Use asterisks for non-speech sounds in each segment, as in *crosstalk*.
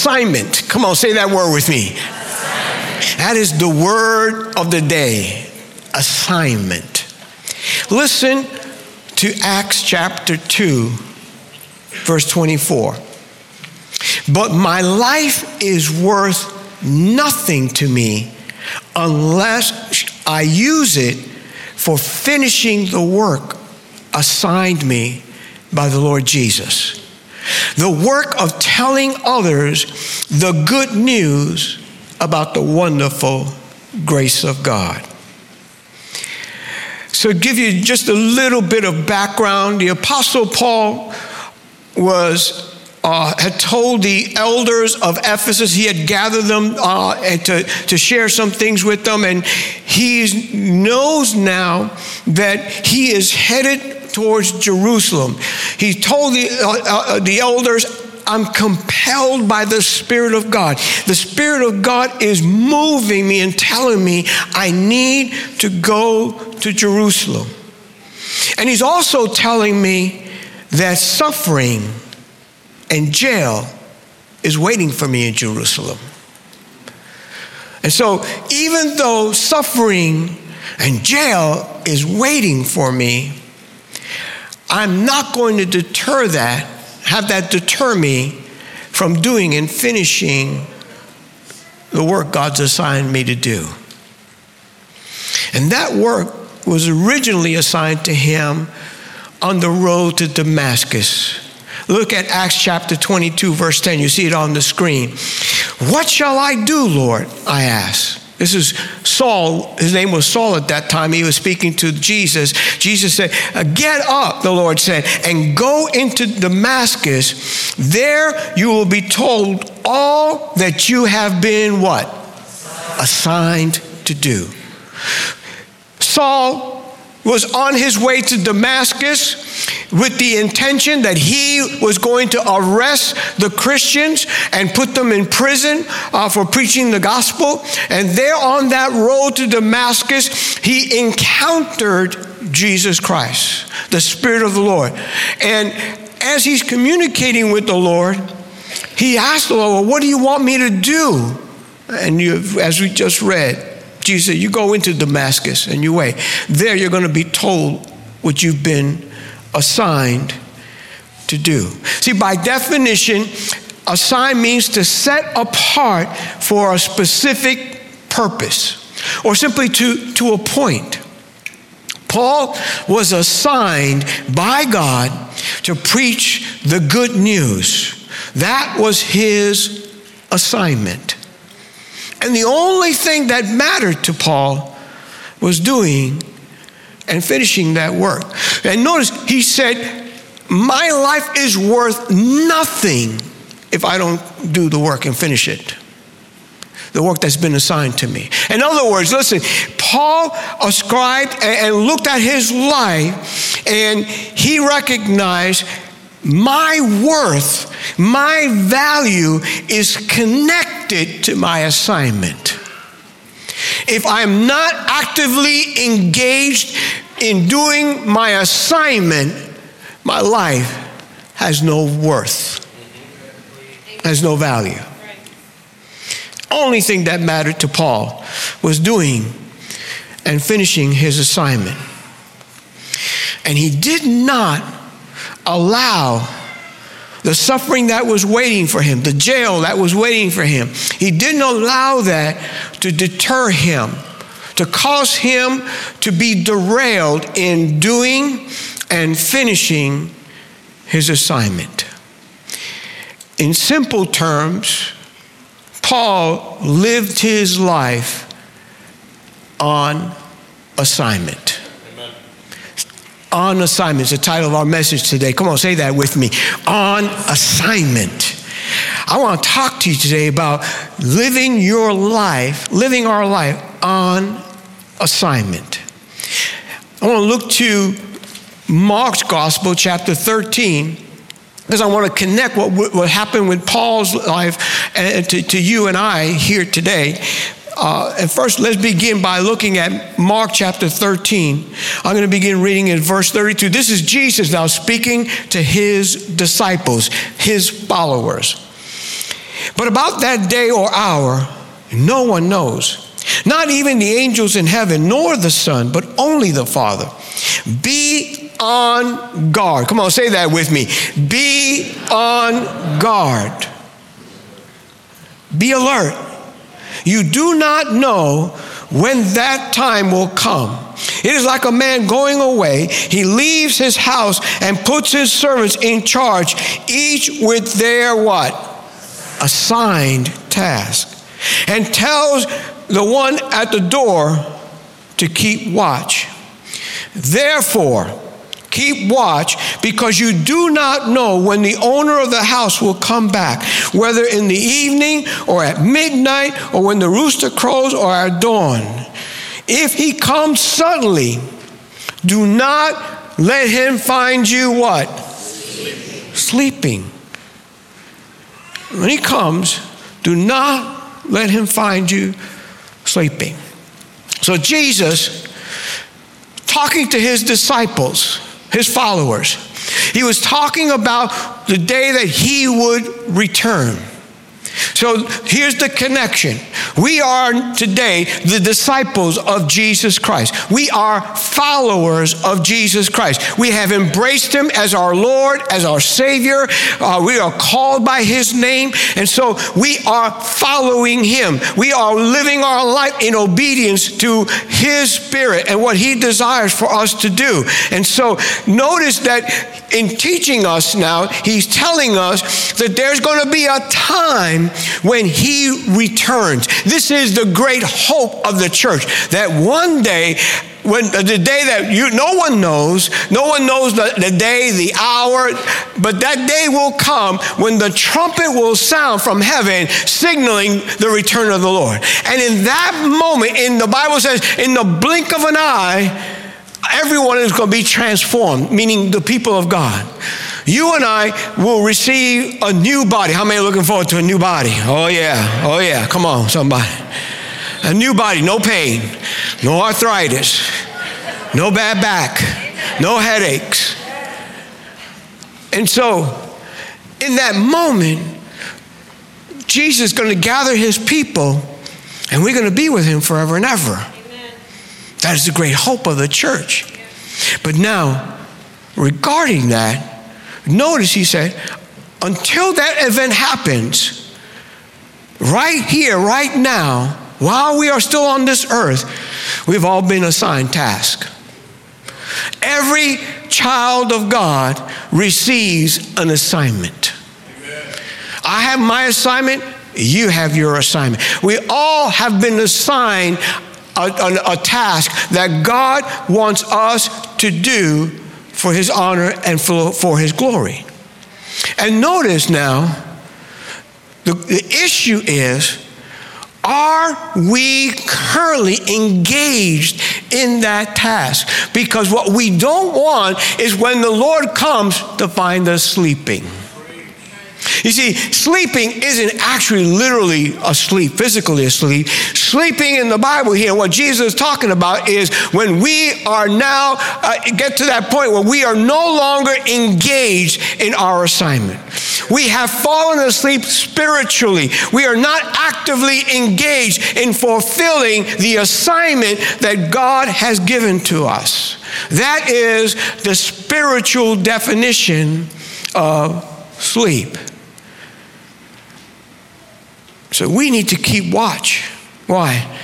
assignment. Come on, say that word with me. That is the word of the day assignment. Listen to Acts chapter 2, verse 24. But my life is worth nothing to me unless I use it for finishing the work assigned me by the Lord Jesus. The work of telling others the good news about the wonderful grace of God. So, give you just a little bit of background, the Apostle Paul was uh, had told the elders of Ephesus, he had gathered them uh, and to, to share some things with them, and he knows now that he is headed towards Jerusalem. He told the, uh, uh the elders, I'm compelled by the Spirit of God. The Spirit of God is moving me and telling me I need to go to Jerusalem. And He's also telling me that suffering and jail is waiting for me in Jerusalem. And so, even though suffering and jail is waiting for me, I'm not going to deter that have that deter me from doing and finishing the work God's assigned me to do. And that work was originally assigned to him on the road to Damascus. Look at Acts chapter 22, verse 10. You see it on the screen. What shall I do, Lord? I asked. This is Saul. His name was Saul at that time. He was speaking to Jesus. Jesus said, uh, Get up, the Lord said, and go into Damascus. There you will be told all that you have been what? Assigned to do. Saul was on his way to Damascus with the intention that he was going to arrest the Christians and put them in prison uh, for preaching the gospel. And there on that road to Damascus, he encountered Jesus Christ, the Spirit of the Lord. And as he's communicating with the Lord, he asked the Lord, well, What do you want me to do? And you, as we just read, Jesus said, You go into Damascus and you wait. There you're going to be told what you've been assigned to do. See, by definition, assign means to set apart for a specific purpose or simply to, to a point. Paul was assigned by God to preach the good news. That was his assignment. And the only thing that mattered to Paul was doing and finishing that work. And notice he said, My life is worth nothing if I don't do the work and finish it. The work that's been assigned to me. In other words, listen, Paul ascribed and looked at his life and he recognized my worth, my value is connected to my assignment. If I'm not actively engaged in doing my assignment, my life has no worth, has no value. Only thing that mattered to Paul was doing and finishing his assignment. And he did not allow the suffering that was waiting for him, the jail that was waiting for him, he didn't allow that to deter him, to cause him to be derailed in doing and finishing his assignment. In simple terms, Paul lived his life on assignment on assignment. It's the title of our message today. Come on, say that with me. On assignment. I want to talk to you today about living your life, living our life on assignment. I want to look to Mark's Gospel, chapter 13, because I want to connect what, what happened with Paul's life and to, to you and I here today. Uh, and first, let's begin by looking at Mark chapter 13. I'm going to begin reading in verse 32. This is Jesus now speaking to his disciples, his followers. But about that day or hour, no one knows. Not even the angels in heaven, nor the Son, but only the Father. Be on guard. Come on, say that with me. Be on guard. Be alert. You do not know when that time will come. It is like a man going away. He leaves his house and puts his servants in charge, each with their what? Assigned task. And tells the one at the door to keep watch. Therefore, keep watch because you do not know when the owner of the house will come back, whether in the evening or at midnight or when the rooster crows or at dawn. If he comes suddenly, do not let him find you what? Sleeping. Sleeping. When he comes, do not let him find you sleeping. So Jesus, talking to his disciples, his followers, he was talking about the day that he would return. So here's the connection. We are today the disciples of Jesus Christ. We are followers of Jesus Christ. We have embraced him as our Lord, as our Savior. Uh, we are called by his name. And so we are following him. We are living our life in obedience to his spirit and what he desires for us to do. And so notice that in teaching us now, he's telling us that there's going to be a time when he returns. This is the great hope of the church that one day when uh, the day that you no one knows no one knows the, the day the hour but that day will come when the trumpet will sound from heaven signaling the return of the lord and in that moment in the bible says in the blink of an eye everyone is going to be transformed, meaning the people of God. You and I will receive a new body. How many are looking forward to a new body? Oh, yeah. Oh, yeah. Come on, somebody. A new body, no pain, no arthritis, no bad back, no headaches. And so, in that moment, Jesus is going to gather his people, and we're going to be with him forever and ever. That is the great hope of the church. But now, regarding that, notice he said, until that event happens, right here, right now, while we are still on this earth, we've all been assigned tasks. Every child of God receives an assignment. I have my assignment, you have your assignment. We all have been assigned a, a, a task that God wants us to do for his honor and for, for his glory. And notice now, the, the issue is are we currently engaged in that task? Because what we don't want is when the Lord comes to find us sleeping. You see, sleeping isn't actually literally asleep, physically asleep. Sleeping in the Bible here, what Jesus is talking about is when we are now uh, get to that point where we are no longer engaged in our assignment. We have fallen asleep spiritually. We are not actively engaged in fulfilling the assignment that God has given to us. That is the spiritual definition of sleep. So we need to keep watch. Why?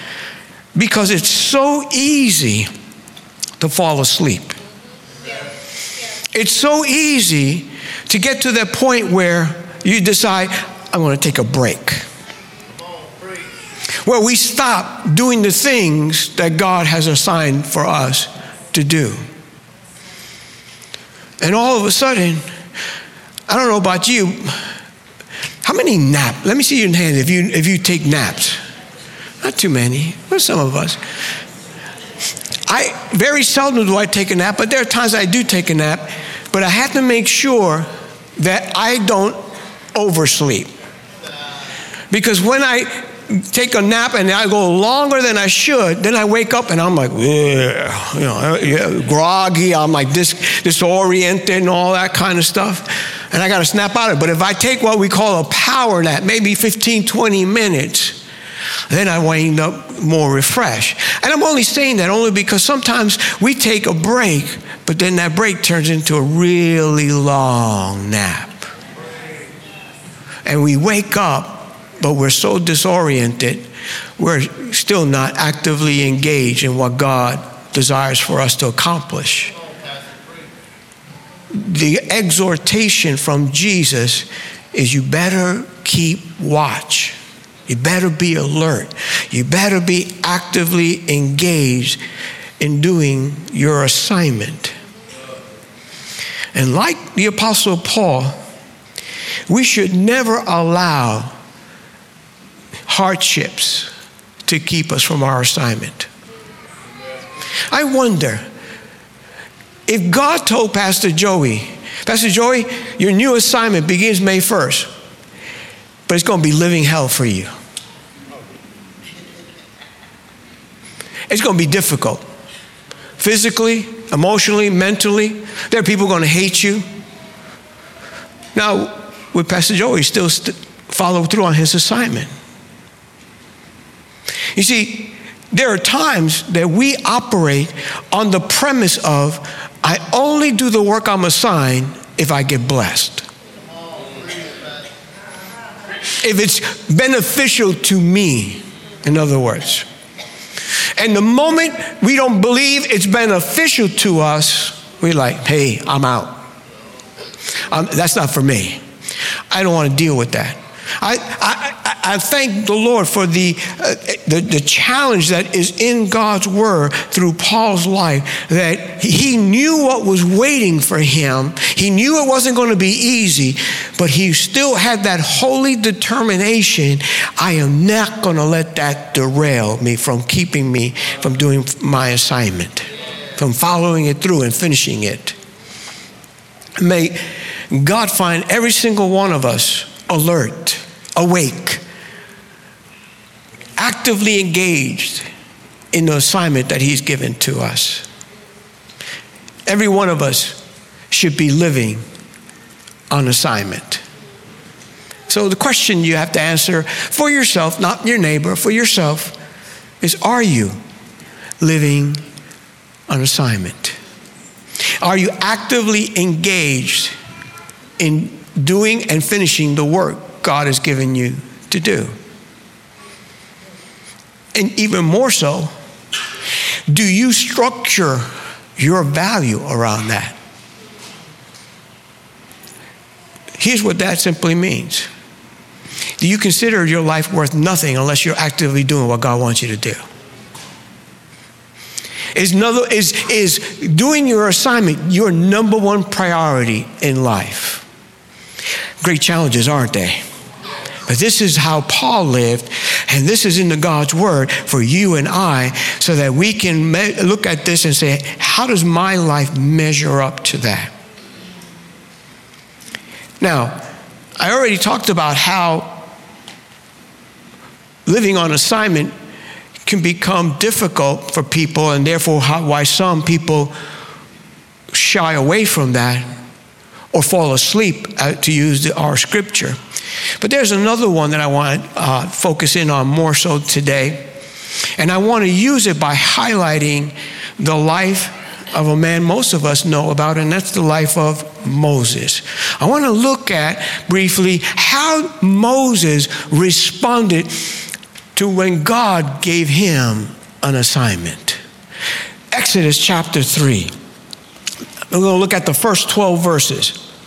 Because it's so easy to fall asleep. It's so easy to get to that point where you decide, I'm going to take a break. Where we stop doing the things that God has assigned for us to do. And all of a sudden, I don't know about you, how many nap? Let me see your hand if you if you take naps. Not too many. But some of us. I very seldom do I take a nap, but there are times I do take a nap. But I have to make sure that I don't oversleep. Because when I take a nap and I go longer than I should, then I wake up and I'm like, you know, groggy. I'm like dis- disoriented and all that kind of stuff. And I got to snap out of it. But if I take what we call a power nap, maybe 15, 20 minutes, then I wind up more refreshed. And I'm only saying that only because sometimes we take a break, but then that break turns into a really long nap. And we wake up, but we're so disoriented, we're still not actively engaged in what God desires for us to accomplish. The exhortation from Jesus is you better keep watch. You better be alert. You better be actively engaged in doing your assignment. And like the Apostle Paul, we should never allow hardships to keep us from our assignment. I wonder if God told Pastor Joey, Pastor Joey, your new assignment begins May 1st, but it's going to be living hell for you. It's going to be difficult. Physically, emotionally, mentally. There are people going to hate you. Now, with Pastor Joey, still st- follow through on his assignment. You see, there are times that we operate on the premise of, I only do the work I'm assigned if I get blessed. If it's beneficial to me, in other words. And the moment we don't believe it's beneficial to us, we're like, hey, I'm out. Um, that's not for me. I don't want to deal with that. I, I, I thank the Lord for the, uh, the, the challenge that is in God's word through Paul's life that he knew what was waiting for him. He knew it wasn't going to be easy, but he still had that holy determination I am not going to let that derail me from keeping me from doing my assignment, from following it through and finishing it. May God find every single one of us alert, awake, actively engaged in the assignment that He's given to us. Every one of us should be living on assignment. So, the question you have to answer for yourself, not your neighbor, for yourself, is Are you living on assignment? Are you actively engaged in doing and finishing the work God has given you to do. And even more so, do you structure your value around that? Here's what that simply means. Do you consider your life worth nothing unless you're actively doing what God wants you to do? Is, another, is, is doing your assignment your number one priority in life? Great challenges, aren't they? But this is how Paul lived, and this is in the God's word for you and I, so that we can me- look at this and say, how does my life measure up to that? Now, I already talked about how living on assignment can become difficult for people, and therefore how, why some people shy away from that or fall asleep, uh, to use the, our scripture. But there's another one that I want to uh, focus in on more so today. And I want to use it by highlighting the life of a man most of us know about, and that's the life of Moses. I want to look at briefly how Moses responded to when God gave him an assignment. Exodus chapter 3. We're going to look at the first 12 verses.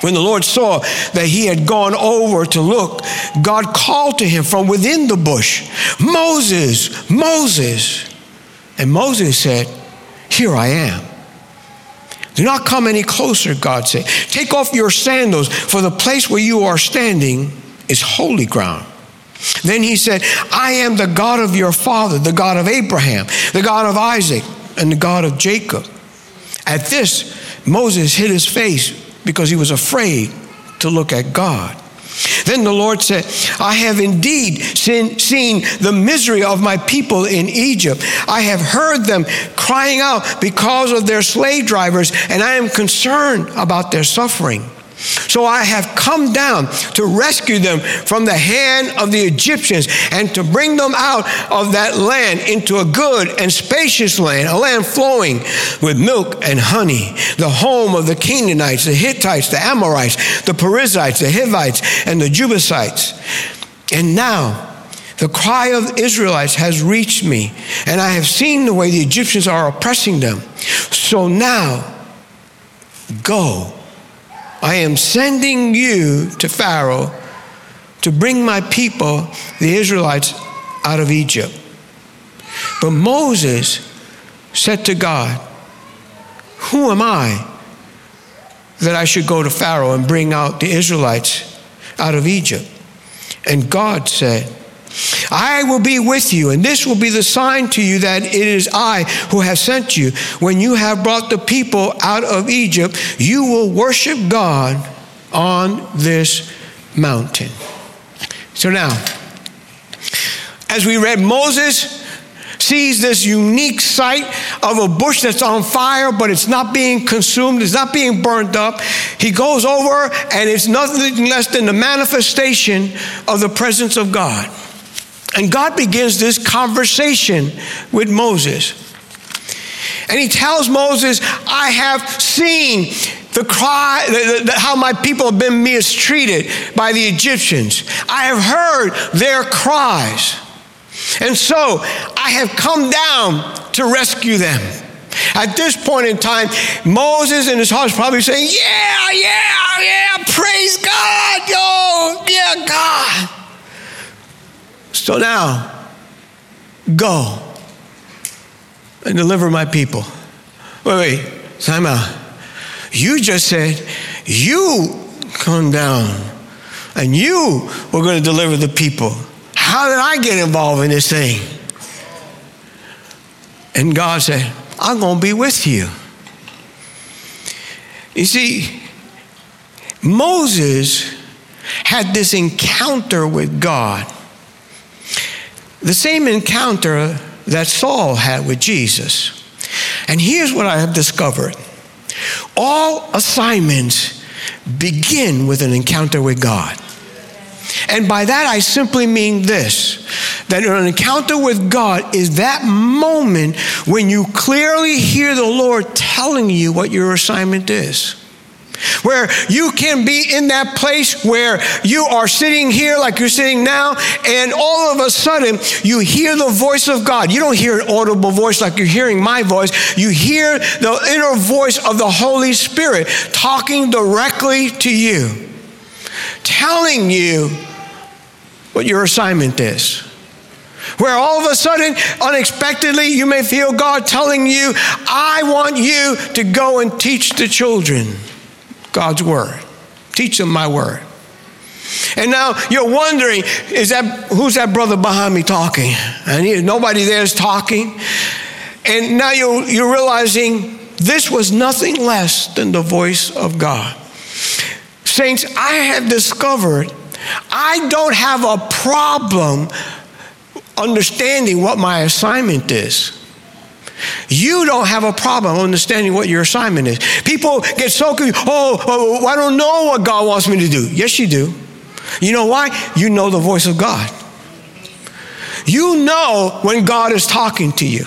When the Lord saw that he had gone over to look, God called to him from within the bush, Moses, Moses. And Moses said, Here I am. Do not come any closer, God said. Take off your sandals, for the place where you are standing is holy ground. Then he said, I am the God of your father, the God of Abraham, the God of Isaac, and the God of Jacob. At this, Moses hid his face because he was afraid to look at God. Then the Lord said, I have indeed seen, the misery of my people in Egypt. I have heard them crying out because of their slave drivers, and I am concerned about their suffering. So I have come down to rescue them from the hand of the Egyptians and to bring them out of that land into a good and spacious land, a land flowing with milk and honey, the home of the Canaanites, the Hittites, the Amorites, the Perizzites, the Hivites, and the Jebusites. And now, the cry of Israelites has reached me, and I have seen the way the Egyptians are oppressing them. So now, go I am sending you to Pharaoh to bring my people, the Israelites, out of Egypt. But Moses said to God, Who am I that I should go to Pharaoh and bring out the Israelites out of Egypt? And God said, I will be with you, and this will be the sign to you that it is I who have sent you. When you have brought the people out of Egypt, you will worship God on this mountain. So now, as we read, Moses sees this unique sight of a bush that's on fire, but it's not being consumed, it's not being burnt up. He goes over, and it's nothing less than the manifestation of the presence of God. And God begins this conversation with Moses. And he tells Moses, I have seen the cry, the, the, how my people have been mistreated by the Egyptians. I have heard their cries. And so I have come down to rescue them. At this point in time, Moses in his heart is probably saying, Yeah, yeah, yeah, praise God, yo, yeah, God. So now, go and deliver my people. Wait, wait, time out. You just said you come down and you were going to deliver the people. How did I get involved in this thing? And God said, I'm going to be with you. You see, Moses had this encounter with God the same encounter that Saul had with Jesus. And here's what I have discovered all assignments begin with an encounter with God. And by that, I simply mean this that an encounter with God is that moment when you clearly hear the Lord telling you what your assignment is. Where you can be in that place where you are sitting here like you're sitting now, and all of a sudden you hear the voice of God. You don't hear an audible voice like you're hearing my voice. You hear the inner voice of the Holy Spirit talking directly to you, telling you what your assignment is. Where all of a sudden, unexpectedly, you may feel God telling you, I want you to go and teach the children. God's word. Teach them my word. And now you're wondering, is that who's that brother behind me talking? And he, nobody there is talking. And now you're, you're realizing this was nothing less than the voice of God. Saints, I have discovered I don't have a problem understanding what my assignment is. You don't have a problem understanding what your assignment is. People get so confused. Oh, oh, I don't know what God wants me to do. Yes, you do. You know why? You know the voice of God. You know when God is talking to you.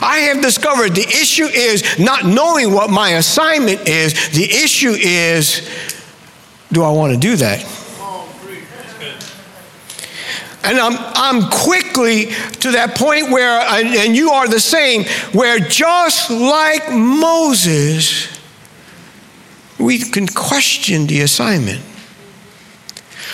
I have discovered the issue is not knowing what my assignment is. The issue is, do I want to do that? And I'm, I'm quickly to that point where, and you are the same, where just like Moses, we can question the assignment.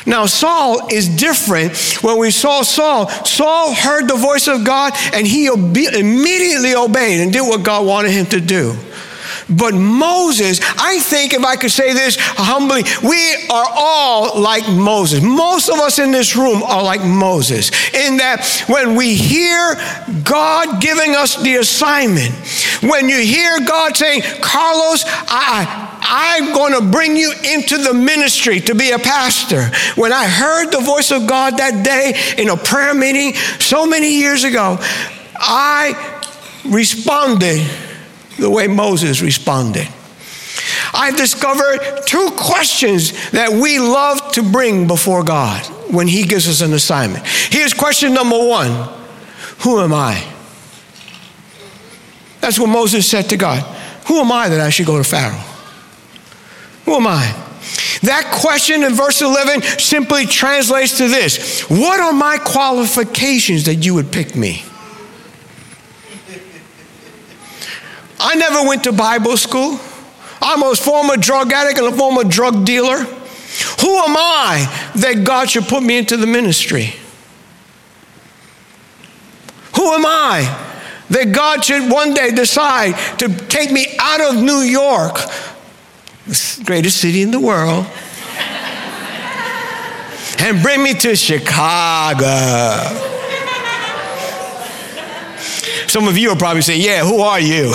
Now, Saul is different. When we saw Saul, Saul heard the voice of God and he obe- immediately obeyed and did what God wanted him to do. But Moses, I think if I could say this humbly, we are all like Moses. Most of us in this room are like Moses in that when we hear God giving us the assignment, when you hear God saying, Carlos, I, I'm going to bring you into the ministry to be a pastor. When I heard the voice of God that day in a prayer meeting so many years ago, I responded the way Moses responded. I've discovered two questions that we love to bring before God when He gives us an assignment. Here's question number one Who am I? That's what Moses said to God. Who am I that I should go to Pharaoh? Who am I? That question in verse 11 simply translates to this What are my qualifications that you would pick me? I never went to Bible school. I'm a former drug addict and a former drug dealer. Who am I that God should put me into the ministry? Who am I that God should one day decide to take me out of New York, the greatest city in the world, and bring me to Chicago? Some of you are probably saying, Yeah, who are you? *laughs*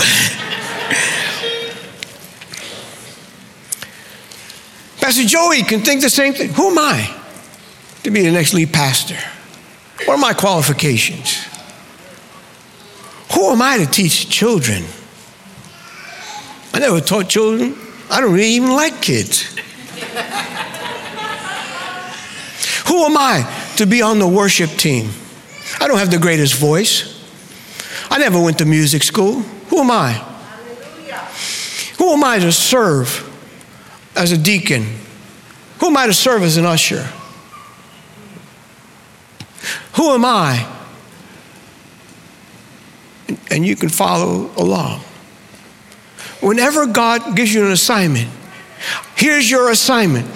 Pastor Joey can think the same thing. Who am I to be the next lead pastor? What are my qualifications? Who am I to teach children? I never taught children. I don't really even like kids. *laughs* Who am I to be on the worship team? I don't have the greatest voice. I never went to music school. Who am I? Who am I to serve as a deacon? Who am I to serve as an usher? Who am I? And you can follow along. Whenever God gives you an assignment, here's your assignment.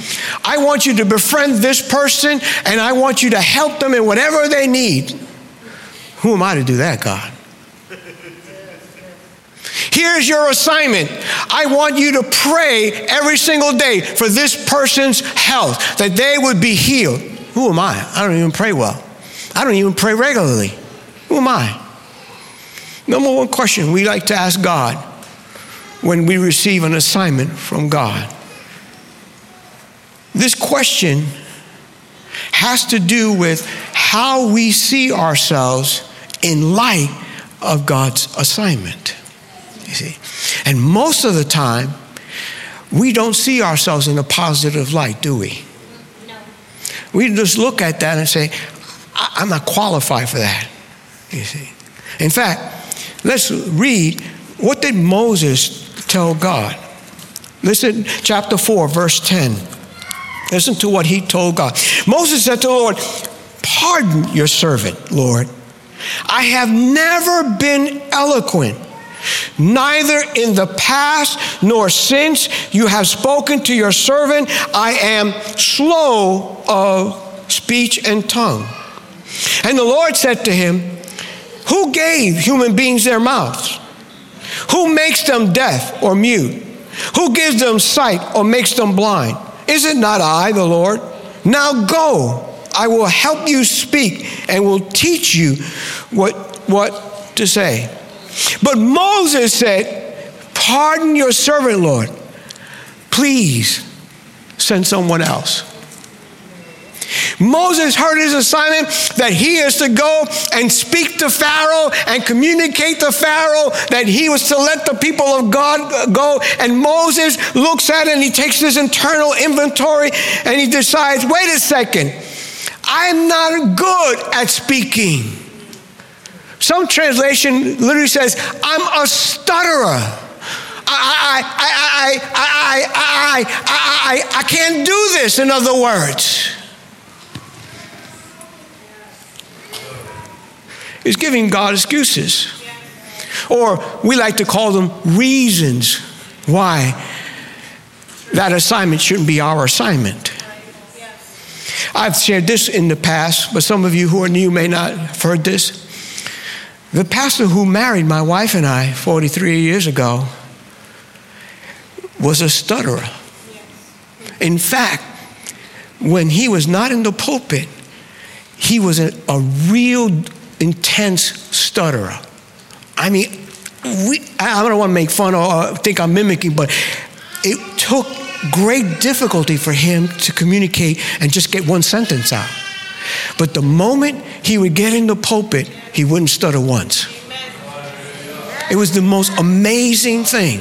I want you to befriend this person and I want you to help them in whatever they need. Who am I to do that, God? Here's your assignment. I want you to pray every single day for this person's health, that they would be healed. Who am I? I don't even pray well. I don't even pray regularly. Who am I? Number one question we like to ask God when we receive an assignment from God. This question has to do with how we see ourselves in light of God's assignment. You see? And most of the time, we don't see ourselves in a positive light, do we? No. We just look at that and say, I'm not qualified for that. You see? In fact, let's read what did Moses tell God? Listen, chapter 4, verse 10. Listen to what he told God. Moses said to the Lord, Pardon your servant, Lord. I have never been eloquent Neither in the past nor since you have spoken to your servant, I am slow of speech and tongue. And the Lord said to him, Who gave human beings their mouths? Who makes them deaf or mute? Who gives them sight or makes them blind? Is it not I, the Lord? Now go, I will help you speak and will teach you what, what to say. But Moses said, Pardon your servant, Lord. Please send someone else. Moses heard his assignment that he is to go and speak to Pharaoh and communicate to Pharaoh that he was to let the people of God go. And Moses looks at it and he takes his internal inventory and he decides wait a second, I'm not good at speaking. Some translation literally says, I'm a stutterer. I, I, I, I, I, I, I, I can't do this, in other words. He's giving God excuses. Or we like to call them reasons why that assignment shouldn't be our assignment. I've shared this in the past, but some of you who are new may not have heard this. The pastor who married my wife and I 43 years ago was a stutterer. In fact, when he was not in the pulpit, he was a, a real intense stutterer. I mean, we, I don't want to make fun or think I'm mimicking, but it took great difficulty for him to communicate and just get one sentence out. But the moment he would get in the pulpit, he wouldn't stutter once. It was the most amazing thing.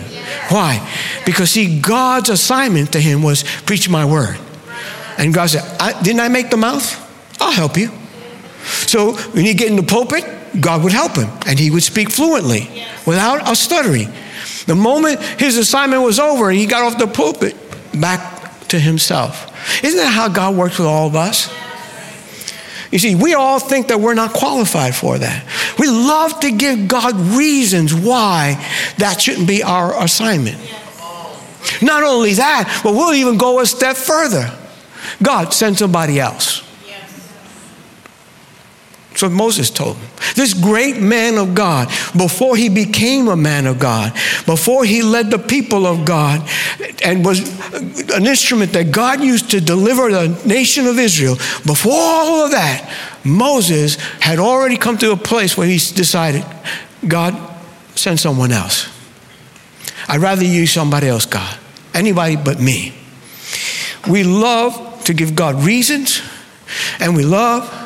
Why? Because see, God's assignment to him was preach my word. And God said, I, Didn't I make the mouth? I'll help you. So when he get in the pulpit, God would help him and he would speak fluently without a stuttering. The moment his assignment was over and he got off the pulpit, back to himself. Isn't that how God works with all of us? You see, we all think that we're not qualified for that. We love to give God reasons why that shouldn't be our assignment. Not only that, but we'll even go a step further. God, send somebody else. So Moses told him. This great man of God, before he became a man of God, before he led the people of God and was an instrument that God used to deliver the nation of Israel, before all of that, Moses had already come to a place where he decided, God, send someone else. I'd rather use somebody else, God. Anybody but me. We love to give God reasons, and we love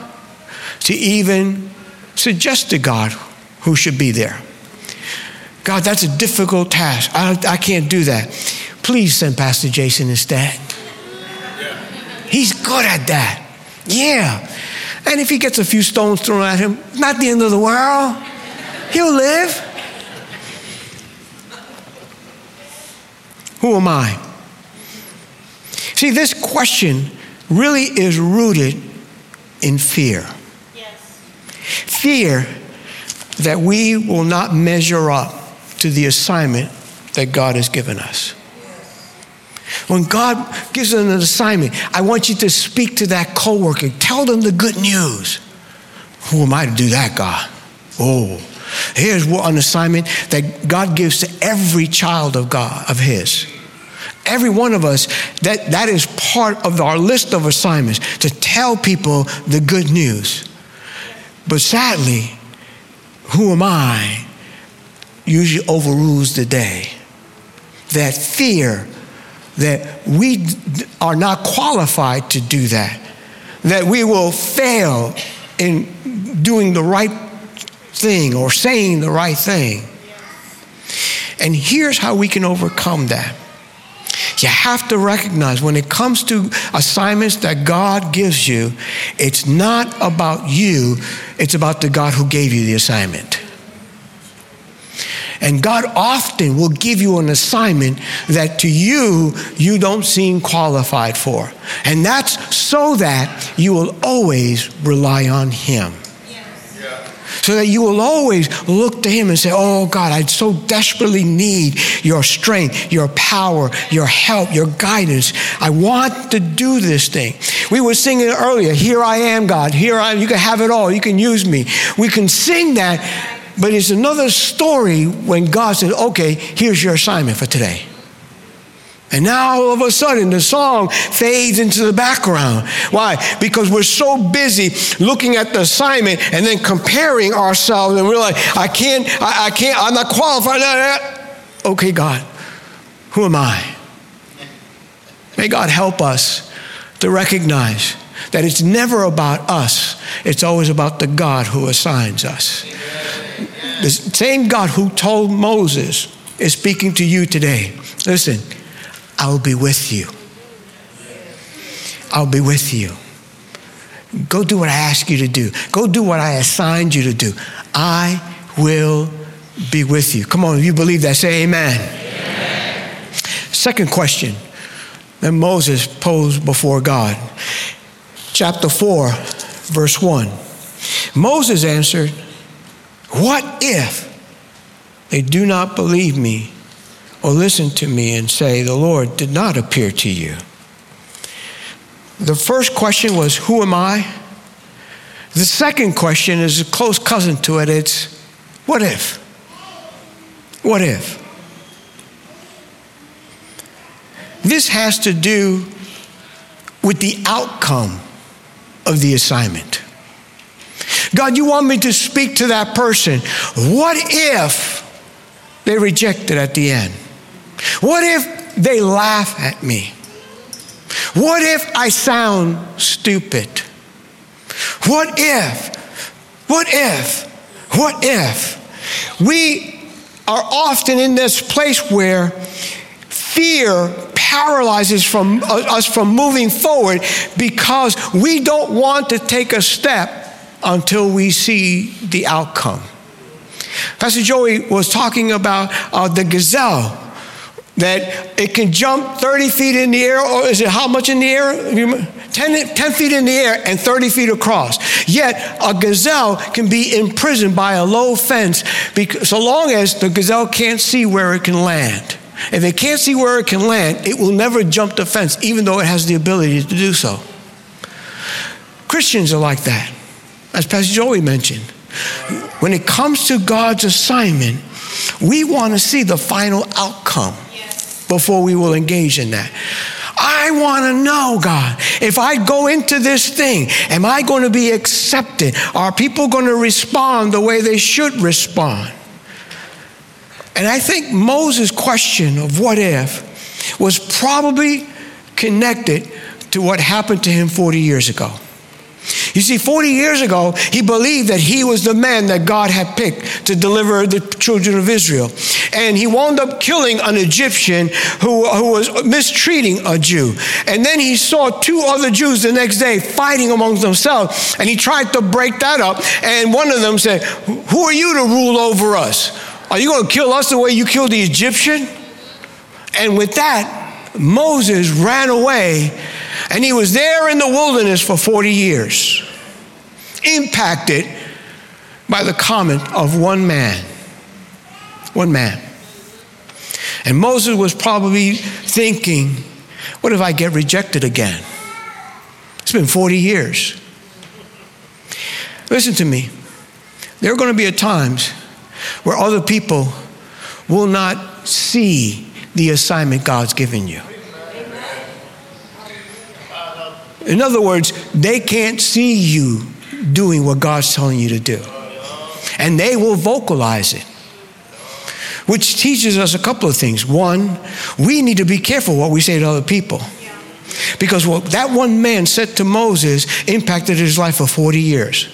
to even suggest to God who should be there. God, that's a difficult task. I, I can't do that. Please send Pastor Jason instead. He's good at that. Yeah. And if he gets a few stones thrown at him, not the end of the world. He'll live. Who am I? See, this question really is rooted in fear. Fear that we will not measure up to the assignment that God has given us. When God gives us an assignment, I want you to speak to that coworker. Tell them the good news. Who am I to do that, God? Oh, here's an assignment that God gives to every child of God, of His. Every one of us, that, that is part of our list of assignments to tell people the good news. But sadly, who am I usually overrules the day. That fear that we are not qualified to do that, that we will fail in doing the right thing or saying the right thing. And here's how we can overcome that. You have to recognize when it comes to assignments that God gives you, it's not about you, it's about the God who gave you the assignment. And God often will give you an assignment that to you, you don't seem qualified for. And that's so that you will always rely on Him so that you will always look to Him and say, Oh God, I so desperately need your strength, your power, your help, your guidance. I want to do this thing. We were singing earlier, Here I am, God. Here I am. You can have it all. You can use me. We can sing that, but it's another story when God says, Okay, here's your assignment for today. And now all of a sudden the song fades into the background. Why? Because we're so busy looking at the assignment and then comparing ourselves and we're like, I can't, I, I can't, I'm not qualified. Okay, God, who am I? May God help us to recognize that it's never about us, it's always about the God who assigns us. The same God who told Moses is speaking to you today. Listen, I will be with you. I'll be with you. Go do what I ask you to do. Go do what I assigned you to do. I will be with you. Come on, if you believe that, say amen. amen. Second question that Moses posed before God. Chapter 4, verse 1. Moses answered, What if they do not believe me or listen to me and say, The Lord did not appear to you. The first question was, Who am I? The second question is a close cousin to it. It's, What if? What if? this has to do with the outcome of the assignment. God, you want me to speak to that person. What if they reject it at the end? What if they laugh at me? What if I sound stupid? What if? What if? What if? We are often in this place where fear paralyzes from, uh, us from moving forward because we don't want to take a step until we see the outcome. Pastor Joey was talking about uh, the gazelle that it can jump 30 feet in the air, or is it how much in the air? 10, 10, feet in the air and 30 feet across. Yet a gazelle can be imprisoned by a low fence because, so long as the gazelle can't see where it can land. If it can't see where it can land, it will never jump the fence, even though it has the ability to do so. Christians are like that, as Pastor Joey mentioned. When it comes to God's assignment, we want to see the final outcome before we will engage in that. I want to know, God, if I go into this thing, am I going to be accepted? Are people going to respond the way they should respond? And I think Moses' question of what if was probably connected to what happened to him 40 years ago. You see, 40 years ago, he believed that he was the man that God had picked to deliver the children of Israel. And he wound up killing an Egyptian who, who was mistreating a Jew. And then he saw two other Jews the next day fighting amongst themselves. And he tried to break that up. And one of them said, Who are you to rule over us? Are you going to kill us the way you killed the Egyptian? And with that, Moses ran away and he was there in the wilderness for 40 years, impacted by the comment of one man. One man. And Moses was probably thinking, what if I get rejected again? It's been 40 years. Listen to me. There are going to be times where other people will not see the assignment God's given you. In other words, they can't see you doing what God's telling you to do. And they will vocalize it. Which teaches us a couple of things. One, we need to be careful what we say to other people. Because what that one man said to Moses impacted his life for 40 years.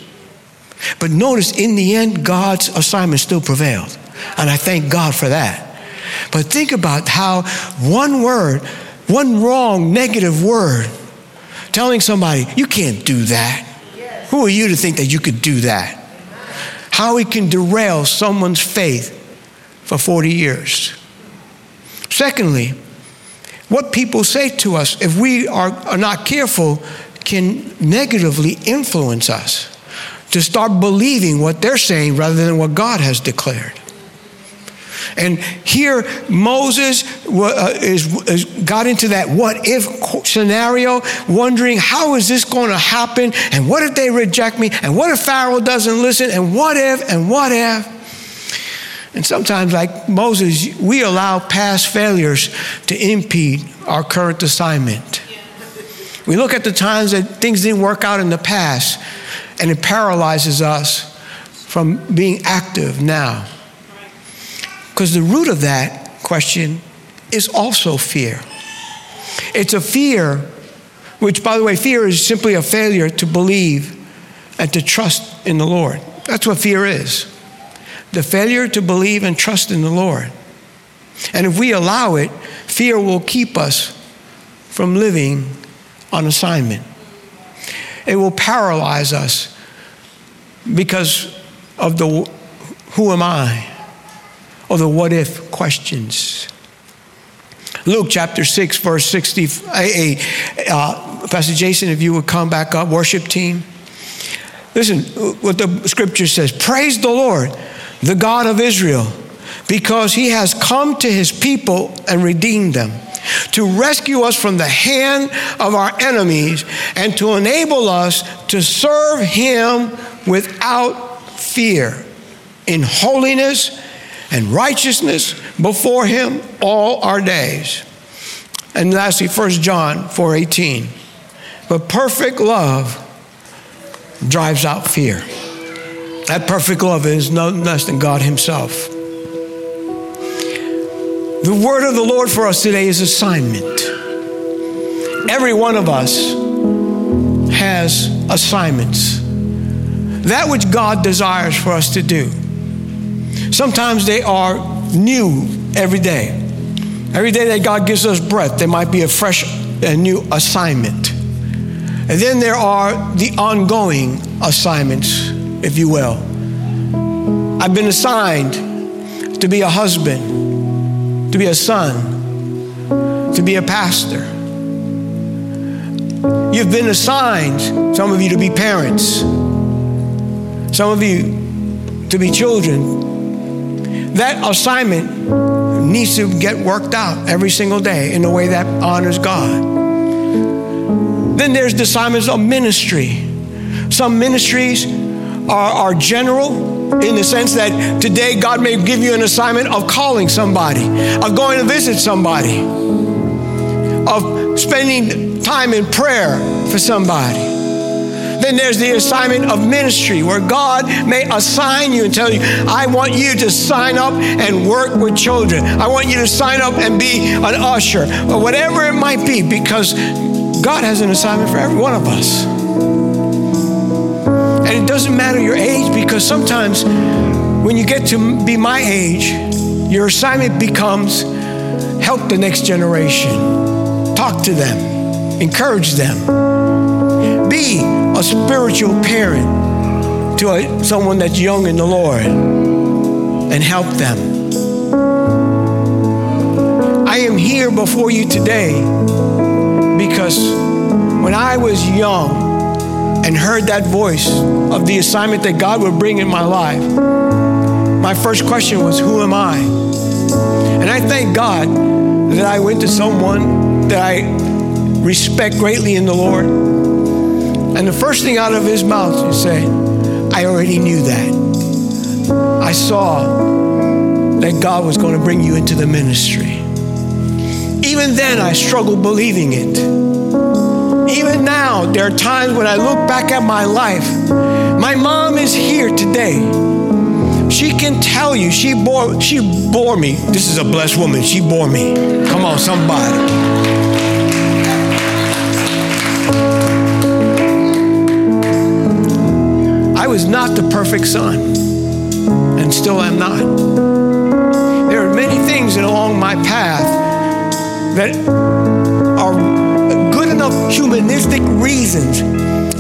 But notice, in the end, God's assignment still prevailed. And I thank God for that. But think about how one word, one wrong, negative word, telling somebody, you can't do that. Who are you to think that you could do that? How it can derail someone's faith for 40 years. Secondly, what people say to us, if we are, are not careful, can negatively influence us to start believing what they're saying rather than what God has declared. And here Moses uh, is, is, got into that what if scenario, wondering how is this going to happen? And what if they reject me? And what if Pharaoh doesn't listen? And what if? And what if? And sometimes, like Moses, we allow past failures to impede our current assignment. We look at the times that things didn't work out in the past, and it paralyzes us from being active now. Because the root of that question is also fear. It's a fear, which, by the way, fear is simply a failure to believe and to trust in the Lord. That's what fear is the failure to believe and trust in the Lord. And if we allow it, fear will keep us from living on assignment. It will paralyze us because of the who am I? or the what if questions. Luke chapter 6, verse 68. Uh, Pastor Jason, if you would come back up, worship team. Listen what the scripture says Praise the Lord, the God of Israel, because he has come to his people and redeemed them, to rescue us from the hand of our enemies, and to enable us to serve him without fear, in holiness and righteousness before him all our days. And lastly, 1 John 4:18. But perfect love drives out fear. That perfect love is no less than God Himself. The word of the Lord for us today is assignment. Every one of us has assignments. That which God desires for us to do. Sometimes they are new every day. Every day that God gives us breath, there might be a fresh and new assignment. And then there are the ongoing assignments, if you will. I've been assigned to be a husband, to be a son, to be a pastor. You've been assigned, some of you, to be parents, some of you to be children. That assignment needs to get worked out every single day in a way that honors God. Then there's the assignments of ministry. Some ministries are, are general in the sense that today God may give you an assignment of calling somebody, of going to visit somebody, of spending time in prayer for somebody. Then there's the assignment of ministry where God may assign you and tell you, I want you to sign up and work with children. I want you to sign up and be an usher or whatever it might be because God has an assignment for every one of us. And it doesn't matter your age because sometimes when you get to be my age, your assignment becomes help the next generation, talk to them, encourage them, be a spiritual parent to a, someone that's young in the Lord and help them. I am here before you today because when I was young, and heard that voice of the assignment that God would bring in my life, my first question was, Who am I? And I thank God that I went to someone that I respect greatly in the Lord. And the first thing out of his mouth is say, I already knew that. I saw that God was going to bring you into the ministry. Even then, I struggled believing it even now, there are times when I look back at my life. My mom is here today. She can tell you, she bore, she bore me. This is a blessed woman. She bore me. Come on, somebody. I was not the perfect son, and still am not. There are many things along my path that are enough humanistic reasons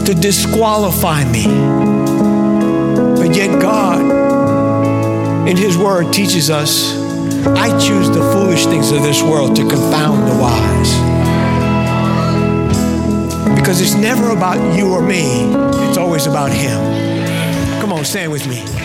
to disqualify me. But yet, God, in His Word, teaches us I choose the foolish things of this world to confound the wise. Because it's never about you or me, it's always about Him. Come on, stand with me.